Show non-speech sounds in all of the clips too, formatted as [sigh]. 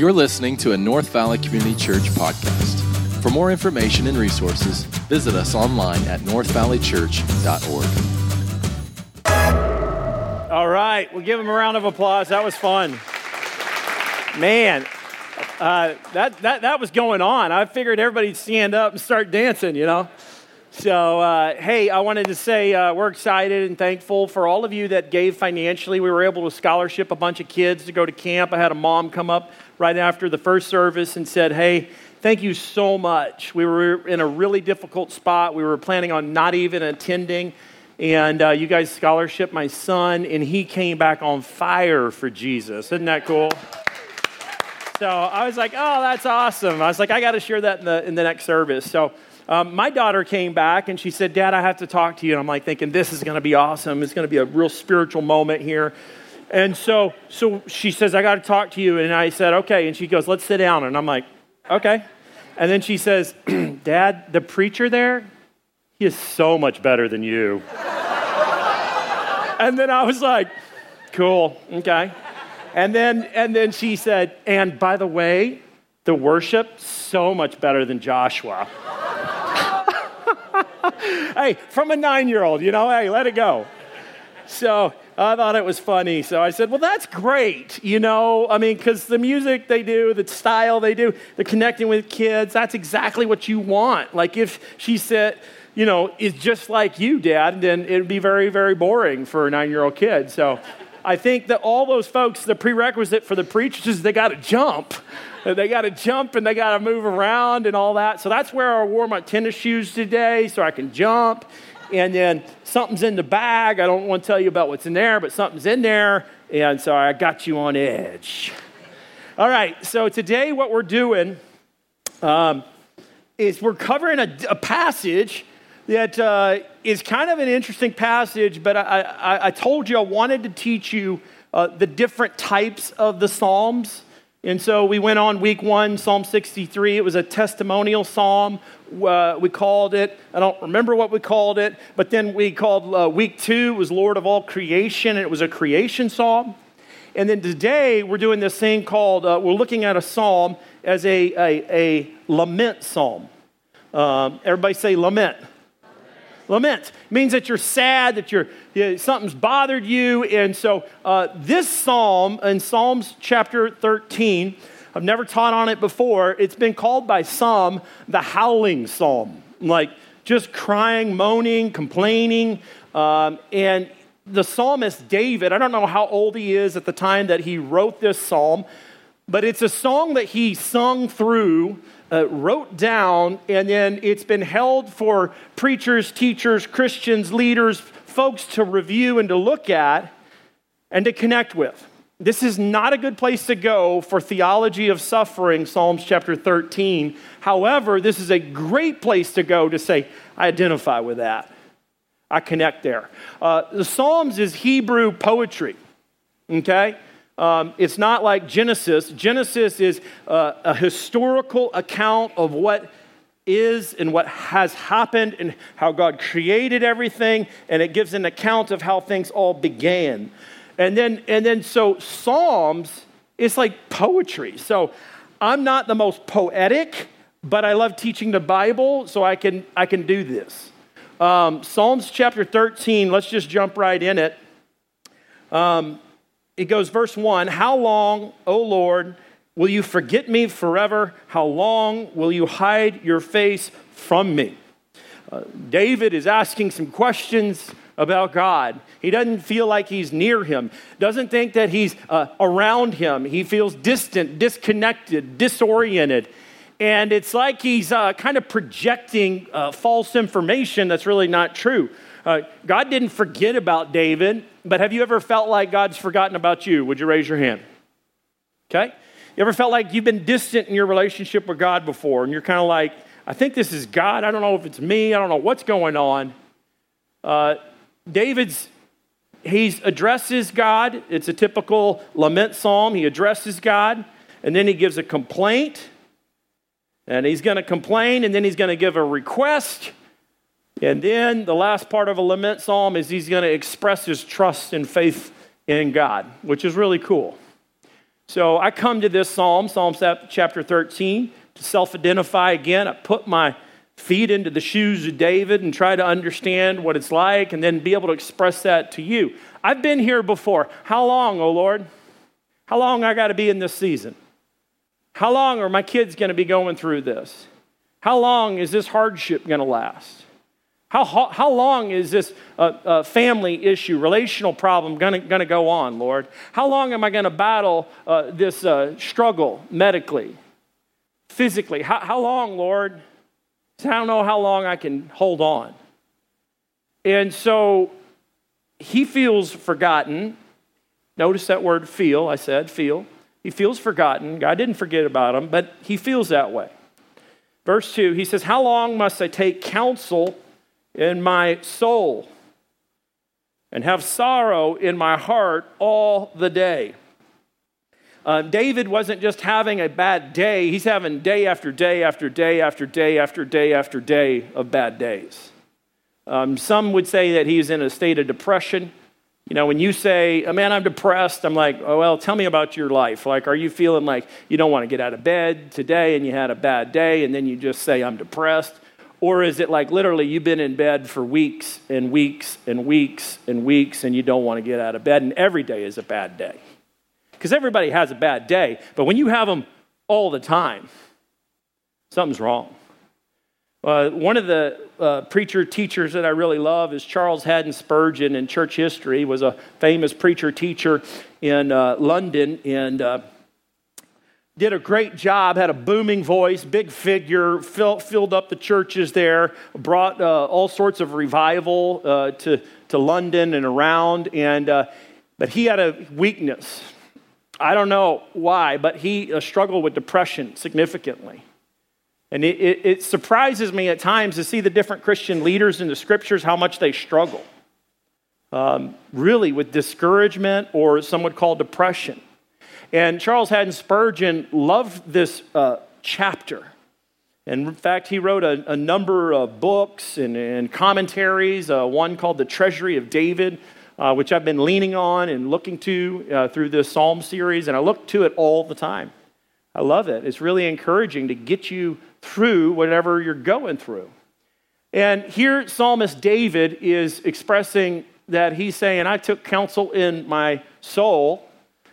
You're listening to a North Valley Community Church podcast. For more information and resources, visit us online at northvalleychurch.org. All right, we'll give him a round of applause. That was fun. Man, uh, that, that, that was going on. I figured everybody'd stand up and start dancing, you know? So, uh, hey, I wanted to say uh, we're excited and thankful for all of you that gave financially. We were able to scholarship a bunch of kids to go to camp. I had a mom come up right after the first service and said, Hey, thank you so much. We were in a really difficult spot. We were planning on not even attending. And uh, you guys scholarship my son, and he came back on fire for Jesus. Isn't that cool? So I was like, oh, that's awesome. I was like, I got to share that in the, in the next service. So um, my daughter came back and she said, Dad, I have to talk to you. And I'm like, thinking, this is going to be awesome. It's going to be a real spiritual moment here. And so, so she says, I got to talk to you. And I said, okay. And she goes, let's sit down. And I'm like, okay. And then she says, [clears throat] Dad, the preacher there, he is so much better than you. [laughs] and then I was like, cool, okay. And then, and then she said, and by the way, the worship, so much better than Joshua. [laughs] hey, from a nine year old, you know, hey, let it go. So I thought it was funny. So I said, well, that's great. You know, I mean, because the music they do, the style they do, the connecting with kids, that's exactly what you want. Like if she said, you know, is just like you, Dad, then it'd be very, very boring for a nine year old kid. So I think that all those folks, the prerequisite for the preachers is they got to jump. [laughs] They got to jump and they got to move around and all that. So that's where I wore my tennis shoes today so I can jump and then something's in the bag. I don't want to tell you about what's in there, but something's in there, and so I got you on edge. All right, so today what we're doing um, is we're covering a, a passage that uh, is kind of an interesting passage, but I, I, I, told you I wanted to teach you uh, the different types of the Psalms. And so we went on week one, Psalm 63. It was a testimonial psalm. Uh, we called it, I don't remember what we called it, but then we called uh, week two was Lord of all creation, and it was a creation psalm. And then today we're doing this thing called, uh, we're looking at a psalm as a, a, a lament psalm. Um, everybody say lament. Lament means that you're sad, that you're, you know, something's bothered you. And so uh, this psalm in Psalms chapter 13, I've never taught on it before. It's been called by some the howling psalm, like just crying, moaning, complaining. Um, and the psalmist David, I don't know how old he is at the time that he wrote this psalm, but it's a song that he sung through uh, wrote down, and then it's been held for preachers, teachers, Christians, leaders, folks to review and to look at and to connect with. This is not a good place to go for theology of suffering, Psalms chapter 13. However, this is a great place to go to say, I identify with that. I connect there. Uh, the Psalms is Hebrew poetry, okay? Um, it's not like Genesis. Genesis is uh, a historical account of what is and what has happened and how God created everything, and it gives an account of how things all began. And then, and then so Psalms, it's like poetry. So I'm not the most poetic, but I love teaching the Bible, so I can, I can do this. Um, Psalms chapter 13, let's just jump right in it. Um, it goes, verse 1 How long, O Lord, will you forget me forever? How long will you hide your face from me? Uh, David is asking some questions about God. He doesn't feel like he's near him, doesn't think that he's uh, around him. He feels distant, disconnected, disoriented. And it's like he's uh, kind of projecting uh, false information that's really not true. Uh, God didn't forget about David, but have you ever felt like God's forgotten about you? Would you raise your hand? Okay? You ever felt like you've been distant in your relationship with God before, and you're kind of like, I think this is God. I don't know if it's me. I don't know what's going on. Uh, David's he addresses God. It's a typical lament psalm. He addresses God, and then he gives a complaint, and he's going to complain, and then he's going to give a request, and then the last part of a lament psalm is he's going to express his trust and faith in God, which is really cool. So I come to this psalm, Psalm chapter 13, to self identify again. I put my feet into the shoes of David and try to understand what it's like and then be able to express that to you. I've been here before. How long, oh Lord? How long I got to be in this season? How long are my kids going to be going through this? How long is this hardship going to last? How, how long is this uh, uh, family issue, relational problem going to go on, Lord? How long am I going to battle uh, this uh, struggle medically, physically? How, how long, Lord? I don't know how long I can hold on. And so he feels forgotten. Notice that word feel, I said, feel. He feels forgotten. God didn't forget about him, but he feels that way. Verse 2, he says, How long must I take counsel in my soul and have sorrow in my heart all the day? Uh, David wasn't just having a bad day, he's having day after day after day after day after day after day of bad days. Um, some would say that he's in a state of depression. You know, when you say, oh, man, I'm depressed, I'm like, oh, well, tell me about your life. Like, are you feeling like you don't want to get out of bed today and you had a bad day and then you just say, I'm depressed? Or is it like literally you've been in bed for weeks and weeks and weeks and weeks and you don't want to get out of bed and every day is a bad day? Because everybody has a bad day, but when you have them all the time, something's wrong. Uh, one of the uh, preacher teachers that I really love is Charles Haddon Spurgeon in church history. He was a famous preacher teacher in uh, London and uh, did a great job. Had a booming voice, big figure, fill, filled up the churches there, brought uh, all sorts of revival uh, to to London and around. And but he had a weakness. I don't know why, but he struggled with depression significantly. And it, it, it, surprises me at times to see the different Christian leaders in the scriptures, how much they struggle. Um, really, with discouragement or some would call depression. And Charles Haddon Spurgeon loved this uh, chapter. And in fact, he wrote a, a number of books and, and commentaries, uh, one called The Treasury of David, uh, which I've been leaning on and looking to uh, through this Psalm series, and I look to it all the time. I love it. It's really encouraging to get you through whatever you're going through. And here, Psalmist David is expressing that he's saying, I took counsel in my soul,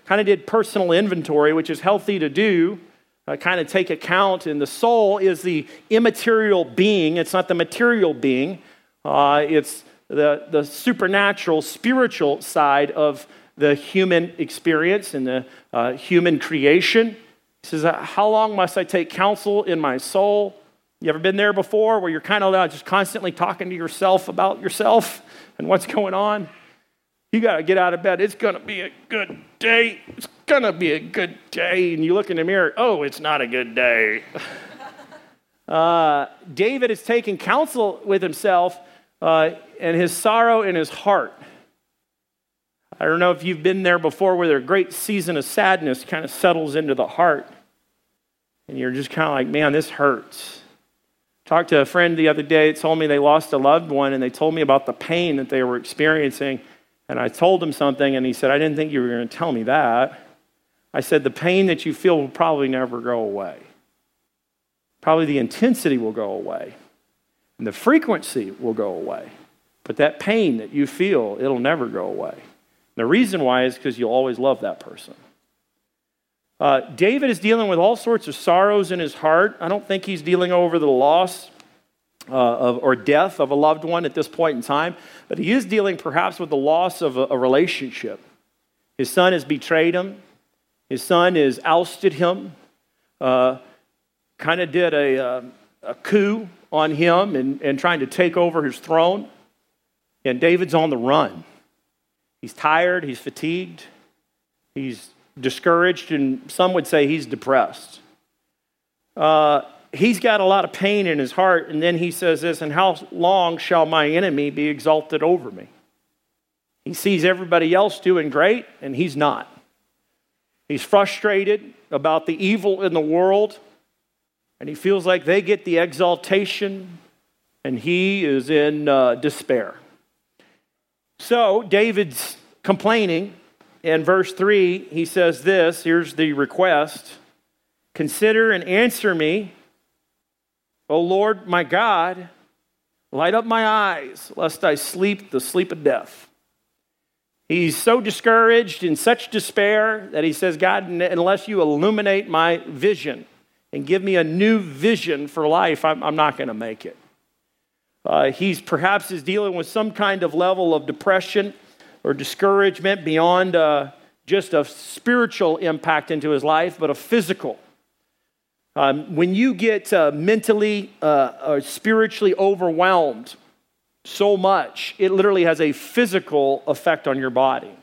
kind of did personal inventory, which is healthy to do, uh, kind of take account. And the soul is the immaterial being, it's not the material being, uh, it's the, the supernatural, spiritual side of the human experience and the uh, human creation. He says, How long must I take counsel in my soul? You ever been there before where you're kind of just constantly talking to yourself about yourself and what's going on? You got to get out of bed. It's going to be a good day. It's going to be a good day. And you look in the mirror, oh, it's not a good day. [laughs] uh, David is taking counsel with himself uh, and his sorrow in his heart. I don't know if you've been there before where a great season of sadness kind of settles into the heart and you're just kind of like, man, this hurts. Talked to a friend the other day, told me they lost a loved one, and they told me about the pain that they were experiencing. And I told him something, and he said, I didn't think you were going to tell me that. I said, the pain that you feel will probably never go away. Probably the intensity will go away, and the frequency will go away. But that pain that you feel, it'll never go away. And the reason why is because you'll always love that person. Uh, David is dealing with all sorts of sorrows in his heart. I don't think he's dealing over the loss uh, of, or death of a loved one at this point in time, but he is dealing perhaps with the loss of a, a relationship. His son has betrayed him, his son has ousted him, uh, kind of did a, uh, a coup on him and, and trying to take over his throne. And David's on the run. He's tired, he's fatigued, he's discouraged, and some would say he's depressed. Uh, he's got a lot of pain in his heart, and then he says this, and how long shall my enemy be exalted over me? He sees everybody else doing great, and he's not. He's frustrated about the evil in the world, and he feels like they get the exaltation, and he is in uh, despair. So David's complaining in verse 3, he says this here's the request Consider and answer me, O Lord my God, light up my eyes, lest I sleep the sleep of death. He's so discouraged in such despair that he says, God, unless you illuminate my vision and give me a new vision for life, I'm, I'm not going to make it. Uh, he's perhaps is dealing with some kind of level of depression or discouragement beyond uh, just a spiritual impact into his life, but a physical. Um, when you get uh, mentally uh, or spiritually overwhelmed so much, it literally has a physical effect on your body.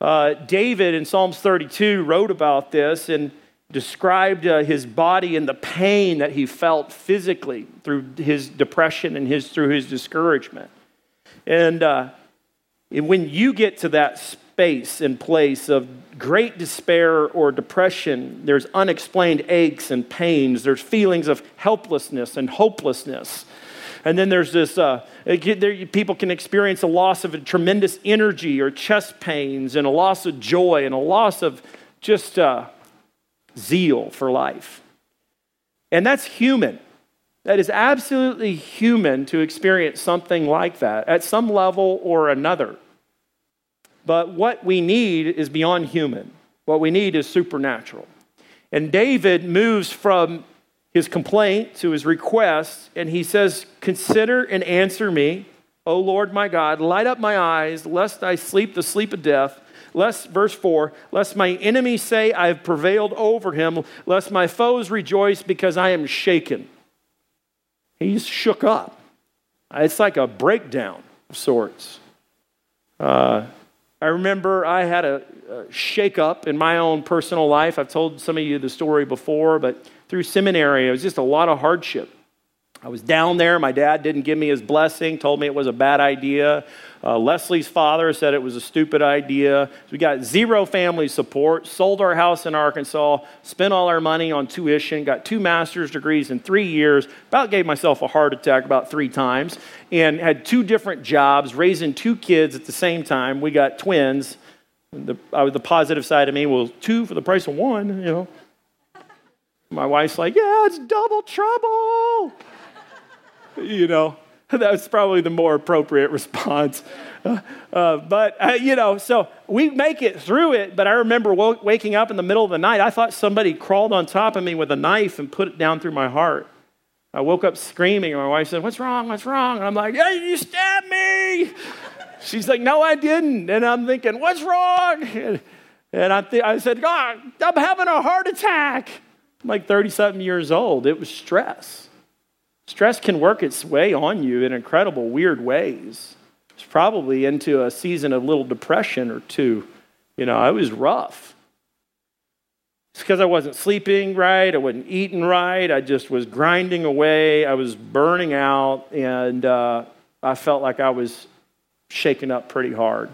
Uh, David in Psalms 32 wrote about this and described uh, his body and the pain that he felt physically through his depression and his, through his discouragement. And uh, when you get to that space and place of great despair or depression, there's unexplained aches and pains, there's feelings of helplessness and hopelessness. And then there's this, uh, people can experience a loss of a tremendous energy or chest pains and a loss of joy and a loss of just uh, zeal for life. And that's human. That is absolutely human to experience something like that at some level or another. But what we need is beyond human. What we need is supernatural. And David moves from his complaint to his request, and he says, Consider and answer me, O Lord my God, light up my eyes, lest I sleep the sleep of death. Lest, verse 4, lest my enemies say I have prevailed over him, lest my foes rejoice because I am shaken. He's shook up. It's like a breakdown of sorts. Uh, I remember I had a, a shake up in my own personal life. I've told some of you the story before, but through seminary, it was just a lot of hardship. I was down there. My dad didn't give me his blessing, told me it was a bad idea. Uh, Leslie's father said it was a stupid idea. So we got zero family support, sold our house in Arkansas, spent all our money on tuition, got two master's degrees in three years, about gave myself a heart attack about three times, and had two different jobs, raising two kids at the same time. We got twins. The, the positive side of me was two for the price of one, you know. My wife's like, yeah, it's double trouble [laughs] you know, [laughs] that's probably the more appropriate response. [laughs] Uh, uh, but, uh, you know, so we make it through it. But I remember w- waking up in the middle of the night. I thought somebody crawled on top of me with a knife and put it down through my heart. I woke up screaming, and my wife said, What's wrong? What's wrong? And I'm like, Hey, you stabbed me. [laughs] She's like, No, I didn't. And I'm thinking, What's wrong? And, and I, th- I said, God, I'm having a heart attack. I'm like 37 years old. It was stress. Stress can work its way on you in incredible, weird ways. It's probably into a season of little depression or two. You know, I was rough. It's because I wasn't sleeping right, I wasn't eating right, I just was grinding away, I was burning out, and uh, I felt like I was shaken up pretty hard.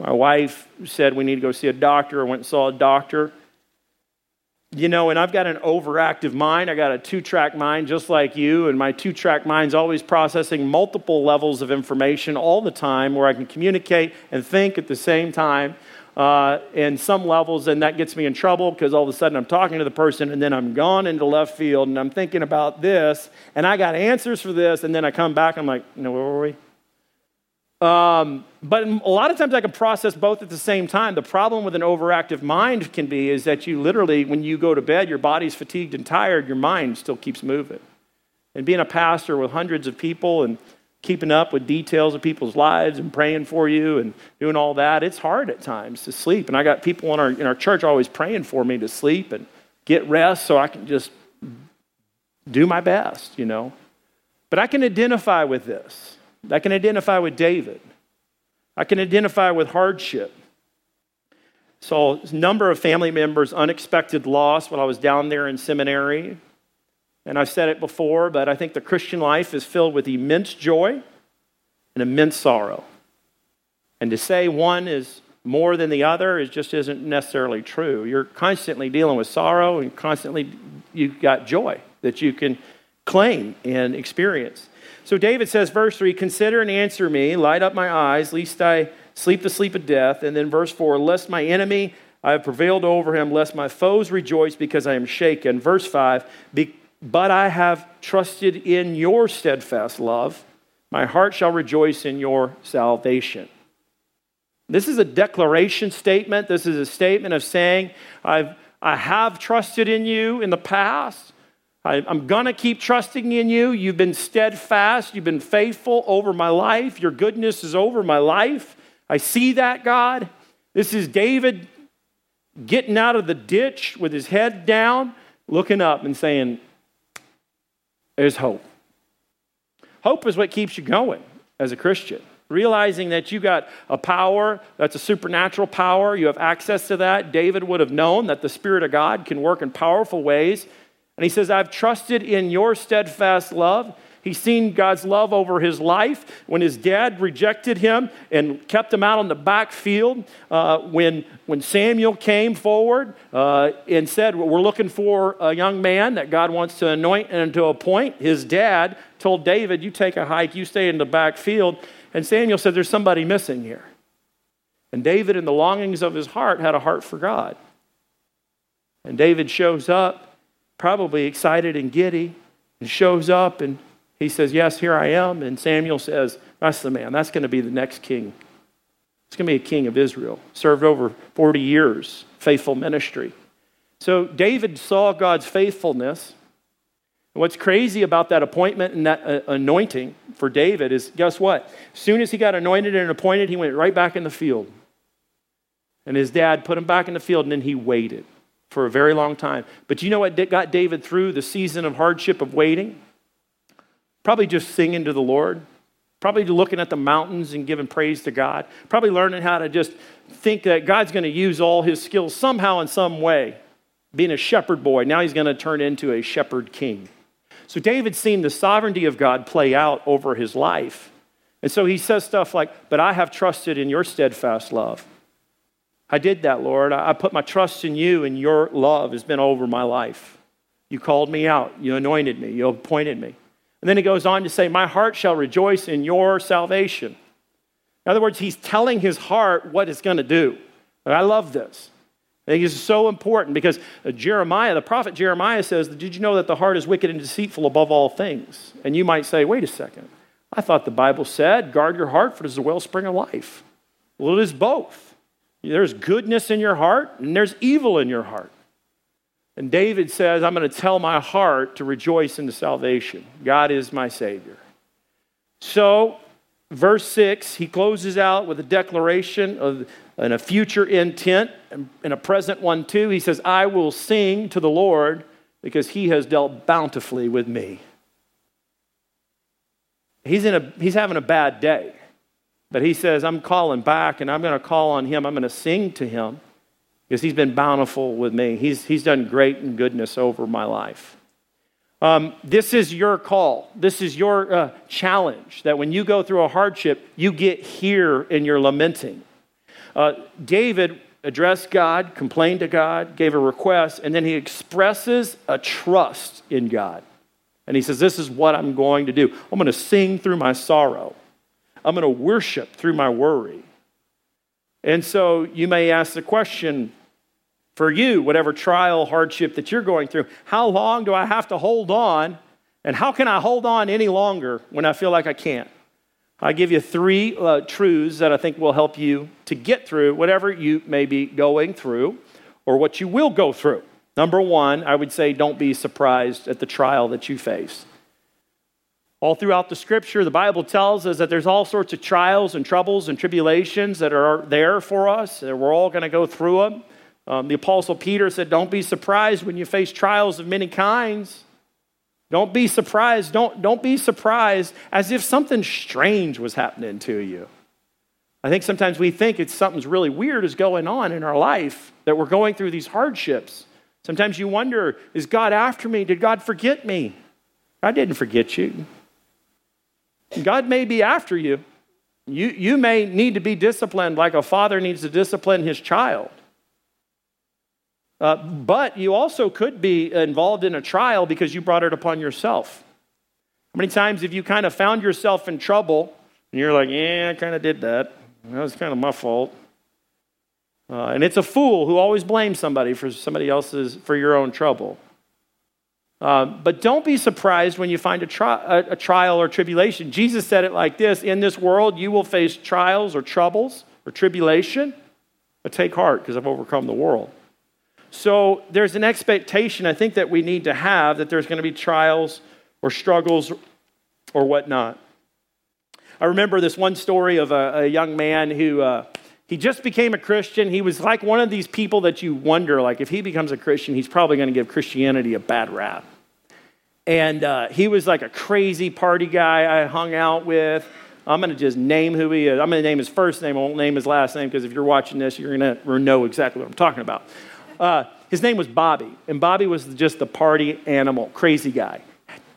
My wife said we need to go see a doctor. I went and saw a doctor. You know, and I've got an overactive mind. I got a two track mind just like you, and my two track mind's always processing multiple levels of information all the time where I can communicate and think at the same time. Uh, in some levels, and that gets me in trouble because all of a sudden I'm talking to the person and then I'm gone into left field and I'm thinking about this and I got answers for this, and then I come back and I'm like, no, where were we? Um, but a lot of times I can process both at the same time. The problem with an overactive mind can be is that you literally, when you go to bed, your body's fatigued and tired, your mind still keeps moving. And being a pastor with hundreds of people and keeping up with details of people's lives and praying for you and doing all that, it's hard at times to sleep. And I got people in our, in our church always praying for me to sleep and get rest so I can just do my best, you know. But I can identify with this. I can identify with David. I can identify with hardship. So, a number of family members' unexpected loss while I was down there in seminary. And I've said it before, but I think the Christian life is filled with immense joy and immense sorrow. And to say one is more than the other is just isn't necessarily true. You're constantly dealing with sorrow and constantly you've got joy that you can claim and experience. So David says, verse 3 Consider and answer me, light up my eyes, lest I sleep the sleep of death. And then verse 4 Lest my enemy, I have prevailed over him, lest my foes rejoice because I am shaken. Verse 5 But I have trusted in your steadfast love. My heart shall rejoice in your salvation. This is a declaration statement. This is a statement of saying, I've, I have trusted in you in the past. I, am going to keep trusting in you. You've been steadfast. You've been faithful over my life. Your goodness is over my life. I see that, God. This is David getting out of the ditch with his head down, looking up and saying, There's hope. Hope is what keeps you going as a Christian. Realizing that you got a power that's a supernatural power, you have access to that. David would have known that the Spirit of God can work in powerful ways and he says, I've trusted in your steadfast love. He's seen God's love over his life when his dad rejected him and kept him out on the back field. Uh, when, when Samuel came forward uh, and said, We're looking for a young man that God wants to anoint and to appoint, his dad told David, You take a hike, you stay in the back field. And Samuel said, There's somebody missing here. And David, in the longings of his heart, had a heart for God. And David shows up probably excited and giddy, and shows up and he says, Yes, here I am. And Samuel says, That's the man. That's going to be the next king. It's going to be a king of Israel. Served over 40 years, faithful ministry. So David saw God's faithfulness. And what's crazy about that appointment and that uh, anointing for David is guess what? As soon as he got anointed and appointed, he went right back in the field. And his dad put him back in the field, and then he waited for a very long time. But you know what got David through the season of hardship of waiting? Probably just singing to the Lord. Probably looking at the mountains and giving praise to God. Probably learning how to just think that God's going to use all his skills somehow in some way. Being a shepherd boy, now he's going to turn into a shepherd king. So David's seen the sovereignty of God play out over his life. And so he says stuff like, But I have trusted in your steadfast love. I did that, Lord. I put my trust in you, and your love has been over my life. You called me out, you anointed me, you appointed me. And then he goes on to say, My heart shall rejoice in your salvation. In other words, he's telling his heart what it's going to do. And I love this. I think is so important because uh, Jeremiah, the prophet Jeremiah says, Did you know that the heart is wicked and deceitful above all things? And you might say, Wait a second. I thought the Bible said, Guard your heart, for it is the wellspring of life. Well, it is both. There's goodness in your heart, and there's evil in your heart. And David says, I'm going to tell my heart to rejoice in the salvation. God is my Savior. So, verse 6, he closes out with a declaration of and a future intent and a present one too. He says, I will sing to the Lord because he has dealt bountifully with me. He's, in a, he's having a bad day. But he says, I'm calling back and I'm going to call on him. I'm going to sing to him because he's been bountiful with me. He's, he's done great and goodness over my life. Um, this is your call. This is your uh, challenge that when you go through a hardship, you get here in your lamenting. Uh, David addressed God, complained to God, gave a request, and then he expresses a trust in God. And he says, This is what I'm going to do. I'm going to sing through my sorrow. I'm going to worship through my worry. And so you may ask the question for you, whatever trial, hardship that you're going through, how long do I have to hold on? And how can I hold on any longer when I feel like I can't? I give you three uh, truths that I think will help you to get through whatever you may be going through or what you will go through. Number one, I would say don't be surprised at the trial that you face. All throughout the scripture, the Bible tells us that there's all sorts of trials and troubles and tribulations that are there for us. That we're all going to go through them. Um, the Apostle Peter said, Don't be surprised when you face trials of many kinds. Don't be surprised. Don't, don't be surprised as if something strange was happening to you. I think sometimes we think it's something's really weird is going on in our life, that we're going through these hardships. Sometimes you wonder, is God after me? Did God forget me? I didn't forget you. God may be after you. You, you may need to be disciplined like a father needs to discipline his child. Uh, but you also could be involved in a trial because you brought it upon yourself. How many times have you kind of found yourself in trouble and you're like, yeah, I kind of did that? That was kind of my fault. Uh, and it's a fool who always blames somebody for somebody else's, for your own trouble. Uh, but don't be surprised when you find a, tri- a, a trial or tribulation. Jesus said it like this In this world, you will face trials or troubles or tribulation, but take heart because I've overcome the world. So there's an expectation, I think, that we need to have that there's going to be trials or struggles or whatnot. I remember this one story of a, a young man who uh, he just became a Christian. He was like one of these people that you wonder, like, if he becomes a Christian, he's probably going to give Christianity a bad rap. And uh, he was like a crazy party guy I hung out with. I'm going to just name who he is. I'm going to name his first name. I won't name his last name because if you're watching this, you're going to know exactly what I'm talking about. Uh, his name was Bobby, and Bobby was just the party animal, crazy guy.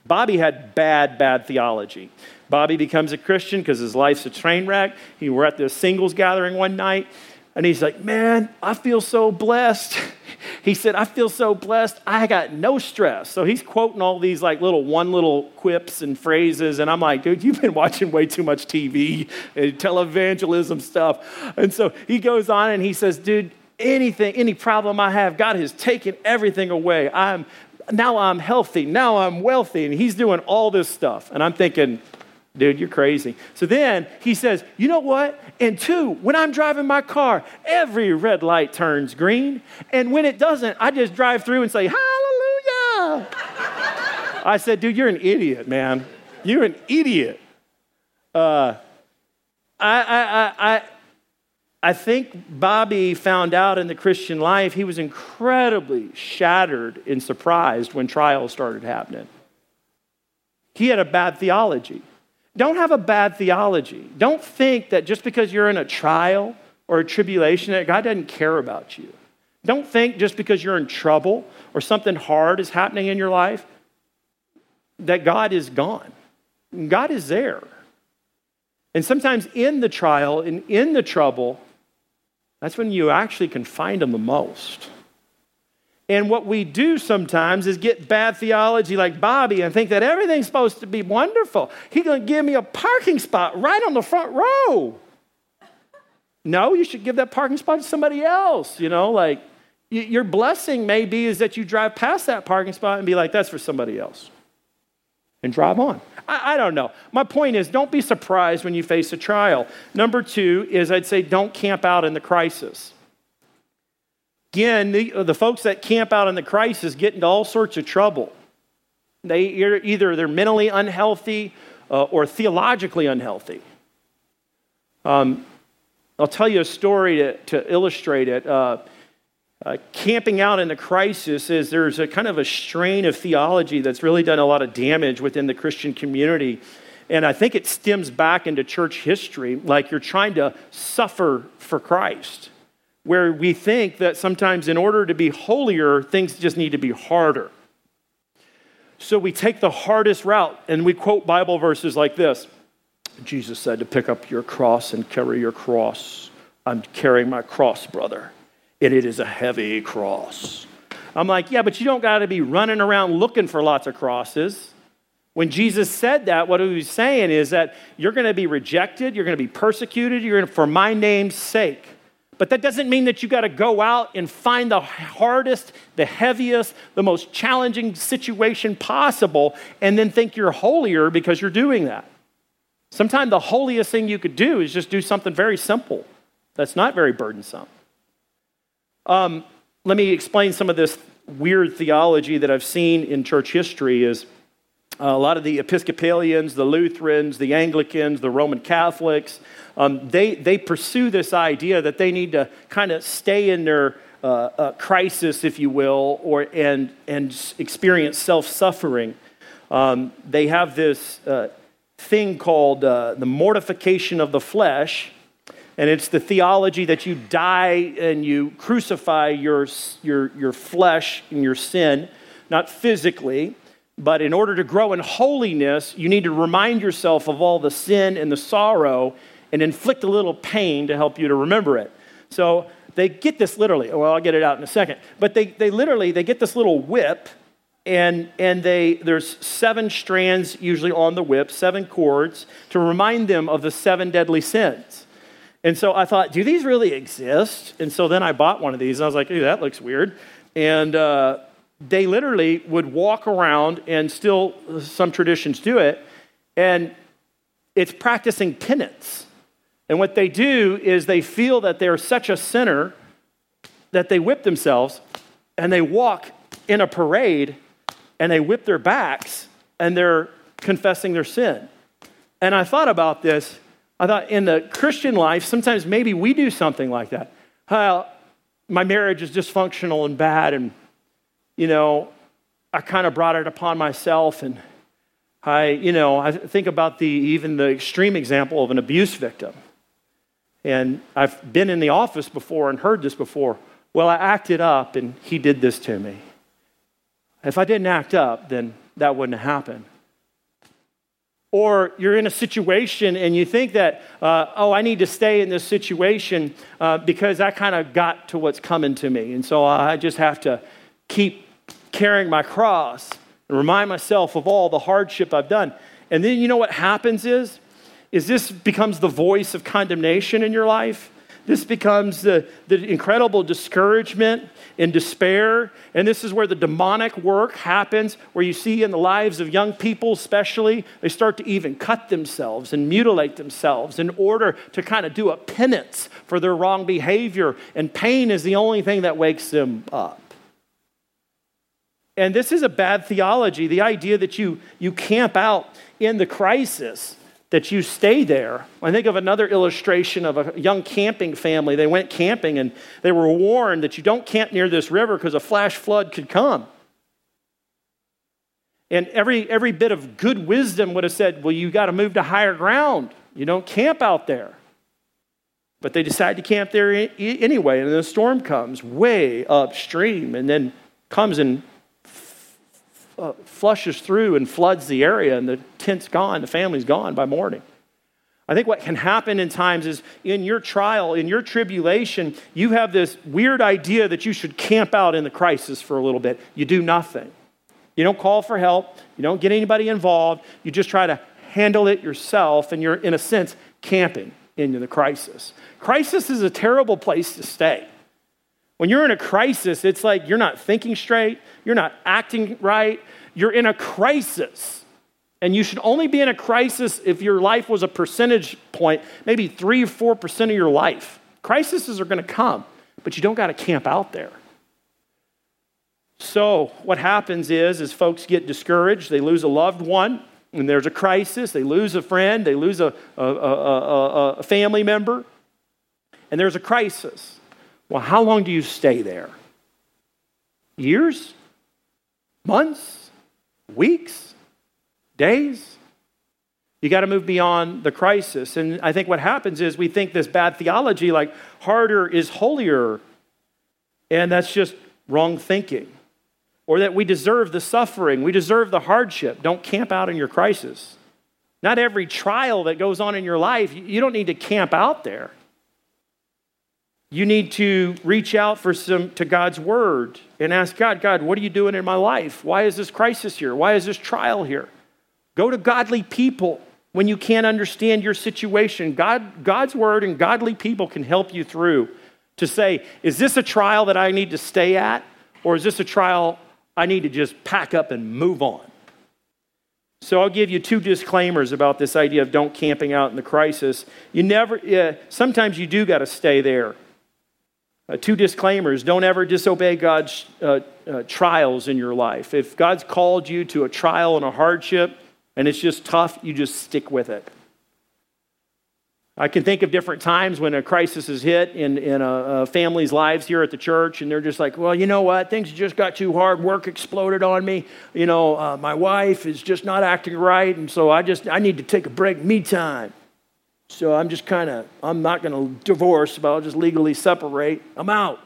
Bobby had bad, bad theology. Bobby becomes a Christian because his life's a train wreck. He were at the singles gathering one night, and he's like, Man, I feel so blessed. [laughs] he said, I feel so blessed. I got no stress. So he's quoting all these like little one little quips and phrases. And I'm like, dude, you've been [laughs] watching way too much TV and televangelism stuff. And so he goes on and he says, dude, anything, any problem I have, God has taken everything away. I'm now I'm healthy. Now I'm wealthy. And he's doing all this stuff. And I'm thinking, Dude, you're crazy. So then he says, You know what? And two, when I'm driving my car, every red light turns green. And when it doesn't, I just drive through and say, Hallelujah. I said, Dude, you're an idiot, man. You're an idiot. Uh, I, I, I, I think Bobby found out in the Christian life he was incredibly shattered and surprised when trials started happening. He had a bad theology. Don't have a bad theology. Don't think that just because you're in a trial or a tribulation that God doesn't care about you. Don't think just because you're in trouble or something hard is happening in your life that God is gone. God is there. And sometimes in the trial and in the trouble, that's when you actually can find Him the most. And what we do sometimes is get bad theology like Bobby and think that everything's supposed to be wonderful. He's going to give me a parking spot right on the front row. No, you should give that parking spot to somebody else. You know, like your blessing may be is that you drive past that parking spot and be like, that's for somebody else. And drive on. I, I don't know. My point is, don't be surprised when you face a trial. Number two is I'd say don't camp out in the crisis. Again, the, the folks that camp out in the crisis get into all sorts of trouble. They either they're mentally unhealthy uh, or theologically unhealthy. Um, I'll tell you a story to, to illustrate it. Uh, uh, camping out in the crisis is there's a kind of a strain of theology that's really done a lot of damage within the Christian community. And I think it stems back into church history, like you're trying to suffer for Christ where we think that sometimes in order to be holier, things just need to be harder. So we take the hardest route and we quote Bible verses like this Jesus said to pick up your cross and carry your cross. I'm carrying my cross, brother, and it is a heavy cross. I'm like, yeah, but you don't got to be running around looking for lots of crosses. When Jesus said that, what he was saying is that you're going to be rejected, you're going to be persecuted, you're going to, for my name's sake. But that doesn't mean that you got to go out and find the hardest, the heaviest, the most challenging situation possible and then think you're holier because you're doing that. Sometimes the holiest thing you could do is just do something very simple that's not very burdensome. Um, let me explain some of this weird theology that I've seen in church history is uh, a lot of the Episcopalians, the Lutherans, the Anglicans, the Roman Catholics, um, they, they pursue this idea that they need to kind of stay in their uh, uh, crisis, if you will, or, and, and experience self suffering. Um, they have this uh, thing called uh, the mortification of the flesh, and it's the theology that you die and you crucify your, your, your flesh and your sin, not physically, but in order to grow in holiness, you need to remind yourself of all the sin and the sorrow and inflict a little pain to help you to remember it. So they get this literally. Well, I'll get it out in a second. But they, they literally, they get this little whip and, and they, there's seven strands usually on the whip, seven cords, to remind them of the seven deadly sins. And so I thought, do these really exist? And so then I bought one of these. And I was like, ooh, that looks weird. And uh, they literally would walk around, and still some traditions do it, and it's practicing penance. And what they do is they feel that they're such a sinner that they whip themselves and they walk in a parade and they whip their backs and they're confessing their sin. And I thought about this. I thought in the Christian life, sometimes maybe we do something like that. My marriage is dysfunctional and bad, and, you know, I kind of brought it upon myself. And I, you know, I think about the even the extreme example of an abuse victim. And I've been in the office before and heard this before. Well, I acted up and he did this to me. If I didn't act up, then that wouldn't happen. Or you're in a situation and you think that, uh, oh, I need to stay in this situation uh, because I kind of got to what's coming to me. And so I just have to keep carrying my cross and remind myself of all the hardship I've done. And then you know what happens is, is this becomes the voice of condemnation in your life. This becomes the, the incredible discouragement and despair. And this is where the demonic work happens, where you see in the lives of young people, especially, they start to even cut themselves and mutilate themselves in order to kind of do a penance for their wrong behavior. And pain is the only thing that wakes them up. And this is a bad theology the idea that you, you camp out in the crisis, that you stay there. I think of another illustration of a young camping family. They went camping and they were warned that you don't camp near this river because a flash flood could come. And every, every bit of good wisdom would have said, well, you got to move to higher ground. You don't camp out there. But they decide to camp there anyway, and then the storm comes way upstream and then comes and uh, flushes through and floods the area, and the tent's gone, the family's gone by morning. I think what can happen in times is in your trial, in your tribulation, you have this weird idea that you should camp out in the crisis for a little bit. You do nothing. You don't call for help, you don't get anybody involved, you just try to handle it yourself, and you're, in a sense, camping into the crisis. Crisis is a terrible place to stay. When you're in a crisis, it's like you're not thinking straight, you're not acting right, you're in a crisis. And you should only be in a crisis if your life was a percentage point, maybe three or four percent of your life. Crises are going to come, but you don't got to camp out there. So what happens is, is folks get discouraged, they lose a loved one, and there's a crisis, they lose a friend, they lose a, a, a, a family member, and there's a crisis. Well, how long do you stay there? Years? Months? Weeks? Days? You got to move beyond the crisis. And I think what happens is we think this bad theology, like harder is holier. And that's just wrong thinking. Or that we deserve the suffering, we deserve the hardship. Don't camp out in your crisis. Not every trial that goes on in your life, you don't need to camp out there. You need to reach out for some to God's word and ask God, God, what are you doing in my life? Why is this crisis here? Why is this trial here? Go to godly people when you can't understand your situation. God, God's word and godly people can help you through to say, is this a trial that I need to stay at? Or is this a trial I need to just pack up and move on? So I'll give you two disclaimers about this idea of don't camping out in the crisis. You never, uh, sometimes you do got to stay there. Uh, two disclaimers don't ever disobey God's uh, uh, trials in your life. If God's called you to a trial and a hardship and it's just tough, you just stick with it. I can think of different times when a crisis is hit in, in a, a family's lives here at the church, and they're just like, well, you know what? Things just got too hard. Work exploded on me. You know, uh, my wife is just not acting right, and so I just I need to take a break, me time. So I'm just kind of, I'm not going to divorce, but I'll just legally separate. I'm out.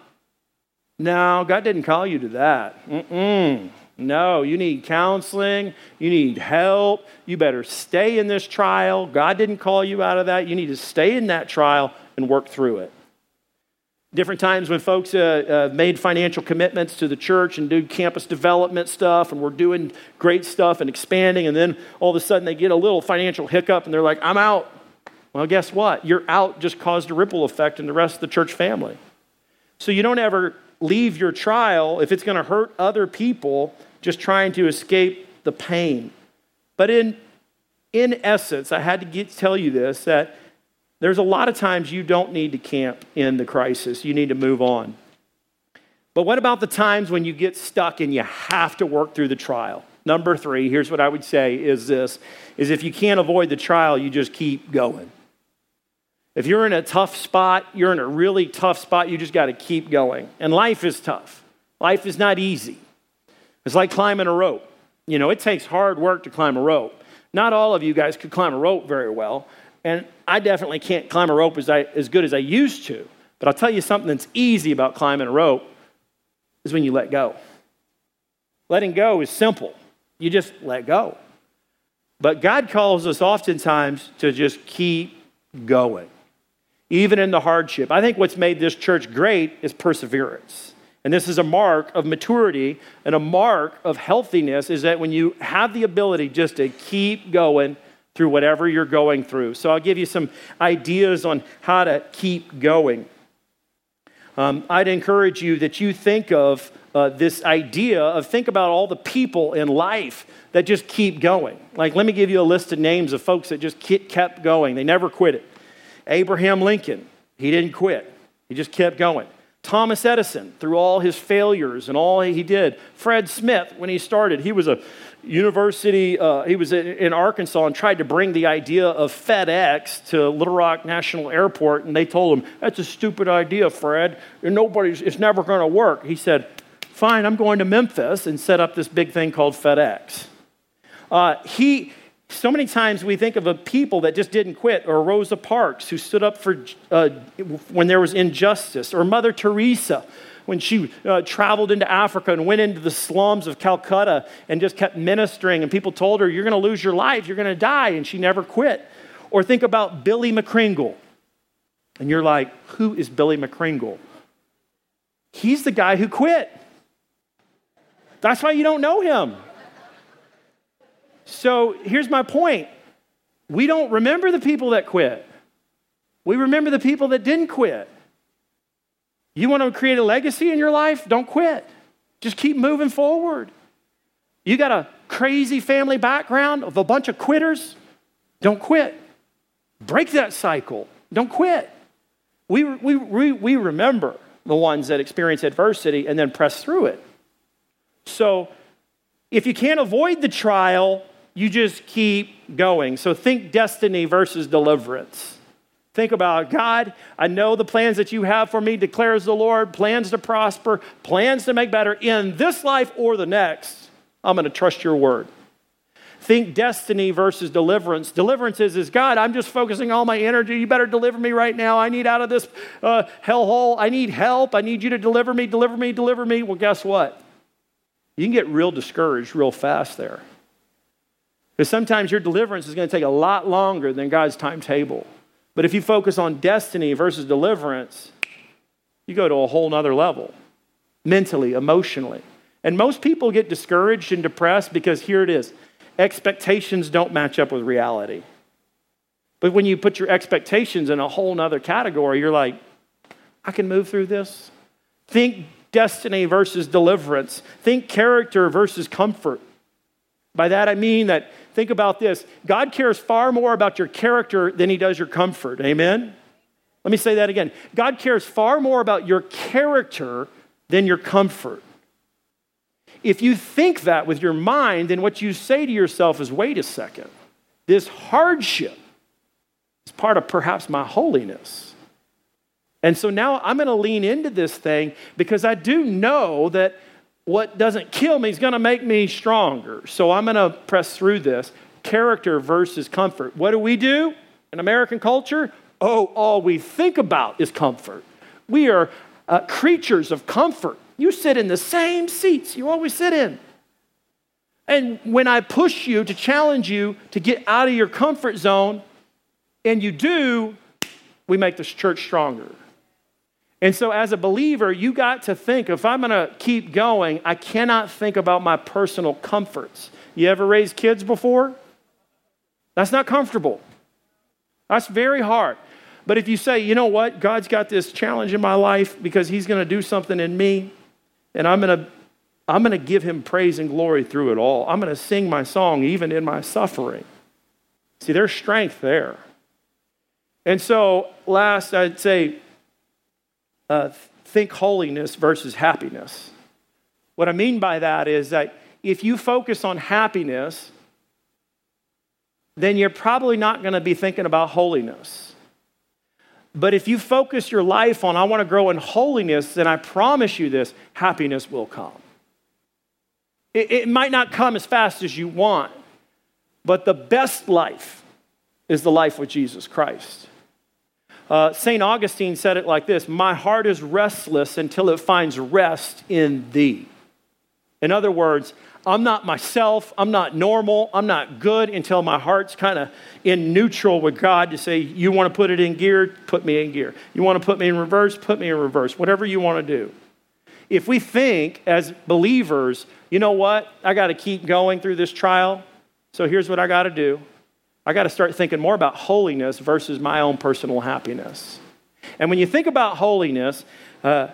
No, God didn't call you to that. Mm-mm. No, you need counseling. You need help. You better stay in this trial. God didn't call you out of that. You need to stay in that trial and work through it. Different times when folks uh, uh, made financial commitments to the church and do campus development stuff, and we're doing great stuff and expanding, and then all of a sudden they get a little financial hiccup and they're like, I'm out. Well, guess what? Your out just caused a ripple effect in the rest of the church family. So you don't ever leave your trial if it's going to hurt other people just trying to escape the pain. But in, in essence, I had to get, tell you this that there's a lot of times you don't need to camp in the crisis, you need to move on. But what about the times when you get stuck and you have to work through the trial? Number three, here's what I would say is this is if you can't avoid the trial, you just keep going. If you're in a tough spot, you're in a really tough spot, you just got to keep going. And life is tough. Life is not easy. It's like climbing a rope. You know, it takes hard work to climb a rope. Not all of you guys could climb a rope very well, and I definitely can't climb a rope as, I, as good as I used to. But I'll tell you something that's easy about climbing a rope is when you let go. Letting go is simple. You just let go. But God calls us oftentimes to just keep going, even in the hardship. I think what's made this church great is perseverance. And this is a mark of maturity and a mark of healthiness is that when you have the ability just to keep going through whatever you're going through. So I'll give you some ideas on how to keep going. Um, I'd encourage you that you think of uh, this idea of think about all the people in life that just keep going. Like, let me give you a list of names of folks that just kept going. They never quit it. Abraham Lincoln, he didn't quit, he just kept going. Thomas Edison, through all his failures and all he did. Fred Smith, when he started, he was a university, uh, he was in Arkansas and tried to bring the idea of FedEx to Little Rock National Airport, and they told him, That's a stupid idea, Fred. Nobody's, it's never going to work. He said, Fine, I'm going to Memphis and set up this big thing called FedEx. Uh, he, so many times we think of a people that just didn't quit, or Rosa Parks, who stood up for uh, when there was injustice, or Mother Teresa, when she uh, traveled into Africa and went into the slums of Calcutta and just kept ministering, and people told her, You're going to lose your life, you're going to die, and she never quit. Or think about Billy McCringle. And you're like, Who is Billy McCringle? He's the guy who quit. That's why you don't know him. So here's my point we don't remember the people that quit, we remember the people that didn't quit. You want to create a legacy in your life? Don't quit. Just keep moving forward. You got a crazy family background of a bunch of quitters? Don't quit. Break that cycle. Don't quit. We, we, we, we remember the ones that experience adversity and then press through it. So if you can't avoid the trial, you just keep going. So think destiny versus deliverance. Think about God, I know the plans that you have for me, declares the Lord, plans to prosper, plans to make better in this life or the next. I'm going to trust your word. Think destiny versus deliverance. Deliverance is, is God, I'm just focusing all my energy. You better deliver me right now. I need out of this uh, hellhole. I need help. I need you to deliver me, deliver me, deliver me. Well, guess what? You can get real discouraged real fast there. Because sometimes your deliverance is going to take a lot longer than God's timetable. But if you focus on destiny versus deliverance, you go to a whole nother level mentally, emotionally. And most people get discouraged and depressed because here it is expectations don't match up with reality. But when you put your expectations in a whole nother category, you're like, I can move through this. Think destiny versus deliverance. Think character versus comfort. By that I mean that, think about this God cares far more about your character than he does your comfort. Amen? Let me say that again. God cares far more about your character than your comfort. If you think that with your mind, then what you say to yourself is wait a second, this hardship is part of perhaps my holiness. And so now I'm going to lean into this thing because I do know that what doesn't kill me is going to make me stronger. So I'm going to press through this. Character versus comfort. What do we do in American culture? Oh, all we think about is comfort. We are uh, creatures of comfort. You sit in the same seats you always sit in. And when I push you to challenge you to get out of your comfort zone, and you do, we make this church stronger. And so, as a believer, you got to think if I'm going to keep going, I cannot think about my personal comforts. You ever raised kids before? That's not comfortable. That's very hard. But if you say, you know what, God's got this challenge in my life because He's going to do something in me, and I'm going to I'm going to give him praise and glory through it all. I'm going to sing my song even in my suffering. See, there's strength there. And so, last, I'd say uh, think holiness versus happiness. What I mean by that is that if you focus on happiness, then you're probably not going to be thinking about holiness. But if you focus your life on, I want to grow in holiness, then I promise you this happiness will come. It, it might not come as fast as you want, but the best life is the life with Jesus Christ. Uh, St. Augustine said it like this My heart is restless until it finds rest in thee. In other words, I'm not myself, I'm not normal, I'm not good until my heart's kind of in neutral with God to say, You want to put it in gear, put me in gear. You want to put me in reverse, put me in reverse, whatever you want to do. If we think as believers, you know what, I got to keep going through this trial, so here's what I got to do I got to start thinking more about holiness versus my own personal happiness. And when you think about holiness, uh,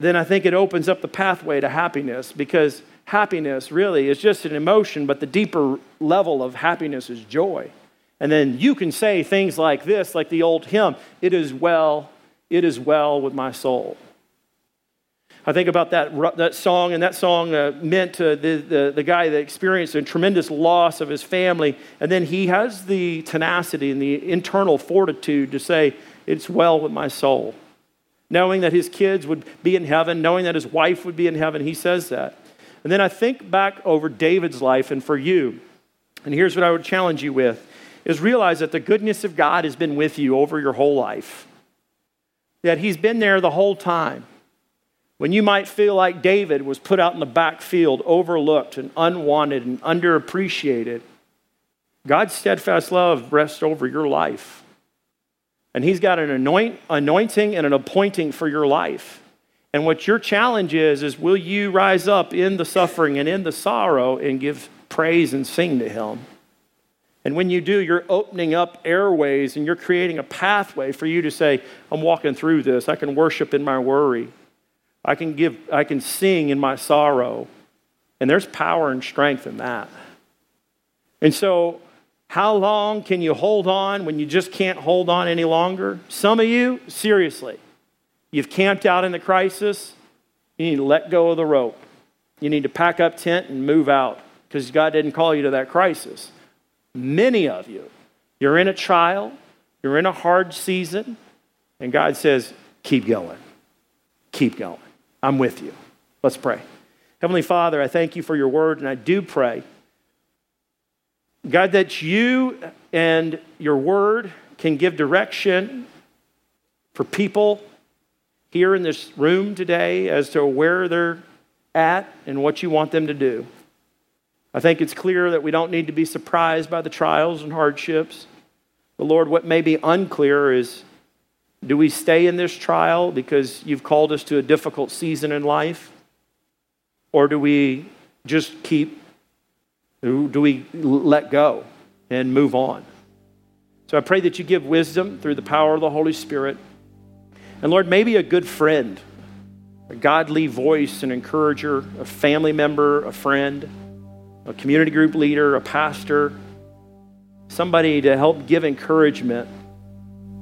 then I think it opens up the pathway to happiness because happiness really is just an emotion, but the deeper level of happiness is joy. And then you can say things like this, like the old hymn, It is well, it is well with my soul. I think about that, that song, and that song uh, meant to the, the, the guy that experienced a tremendous loss of his family, and then he has the tenacity and the internal fortitude to say, It's well with my soul. Knowing that his kids would be in heaven, knowing that his wife would be in heaven, he says that. And then I think back over David's life, and for you, and here's what I would challenge you with is realize that the goodness of God has been with you over your whole life. That he's been there the whole time. When you might feel like David was put out in the backfield, overlooked and unwanted and underappreciated, God's steadfast love rests over your life. And He's got an anoint, anointing and an appointing for your life. And what your challenge is, is will you rise up in the suffering and in the sorrow and give praise and sing to Him? And when you do, you're opening up airways and you're creating a pathway for you to say, I'm walking through this. I can worship in my worry. I can give, I can sing in my sorrow. And there's power and strength in that. And so, how long can you hold on when you just can't hold on any longer? Some of you, seriously, you've camped out in the crisis. You need to let go of the rope. You need to pack up tent and move out because God didn't call you to that crisis. Many of you, you're in a trial, you're in a hard season, and God says, keep going. Keep going. I'm with you. Let's pray. Heavenly Father, I thank you for your word, and I do pray, God, that you and your word can give direction for people here in this room today as to where they're at and what you want them to do. I think it's clear that we don't need to be surprised by the trials and hardships. But Lord, what may be unclear is do we stay in this trial because you've called us to a difficult season in life? Or do we just keep, do we let go and move on? So I pray that you give wisdom through the power of the Holy Spirit. And Lord, maybe a good friend, a godly voice, an encourager, a family member, a friend, a community group leader, a pastor, somebody to help give encouragement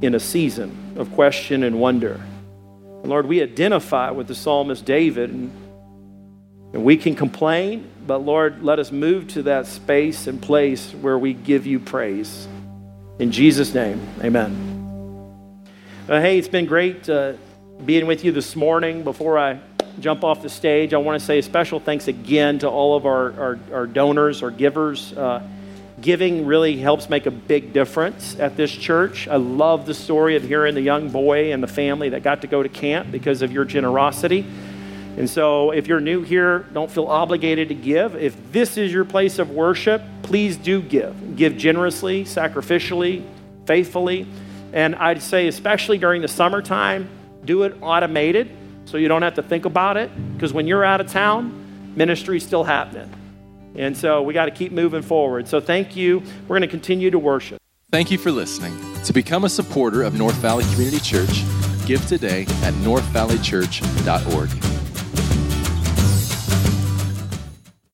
in a season of question and wonder. And Lord, we identify with the psalmist David, and, and we can complain, but Lord, let us move to that space and place where we give you praise. In Jesus' name, amen. Uh, hey, it's been great uh, being with you this morning. Before I jump off the stage, I want to say a special thanks again to all of our, our, our donors, our givers. Uh, Giving really helps make a big difference at this church. I love the story of hearing the young boy and the family that got to go to camp because of your generosity. And so, if you're new here, don't feel obligated to give. If this is your place of worship, please do give. Give generously, sacrificially, faithfully. And I'd say, especially during the summertime, do it automated so you don't have to think about it. Because when you're out of town, ministry's still happening. And so we got to keep moving forward. So thank you. We're going to continue to worship. Thank you for listening. To become a supporter of North Valley Community Church, give today at northvalleychurch.org.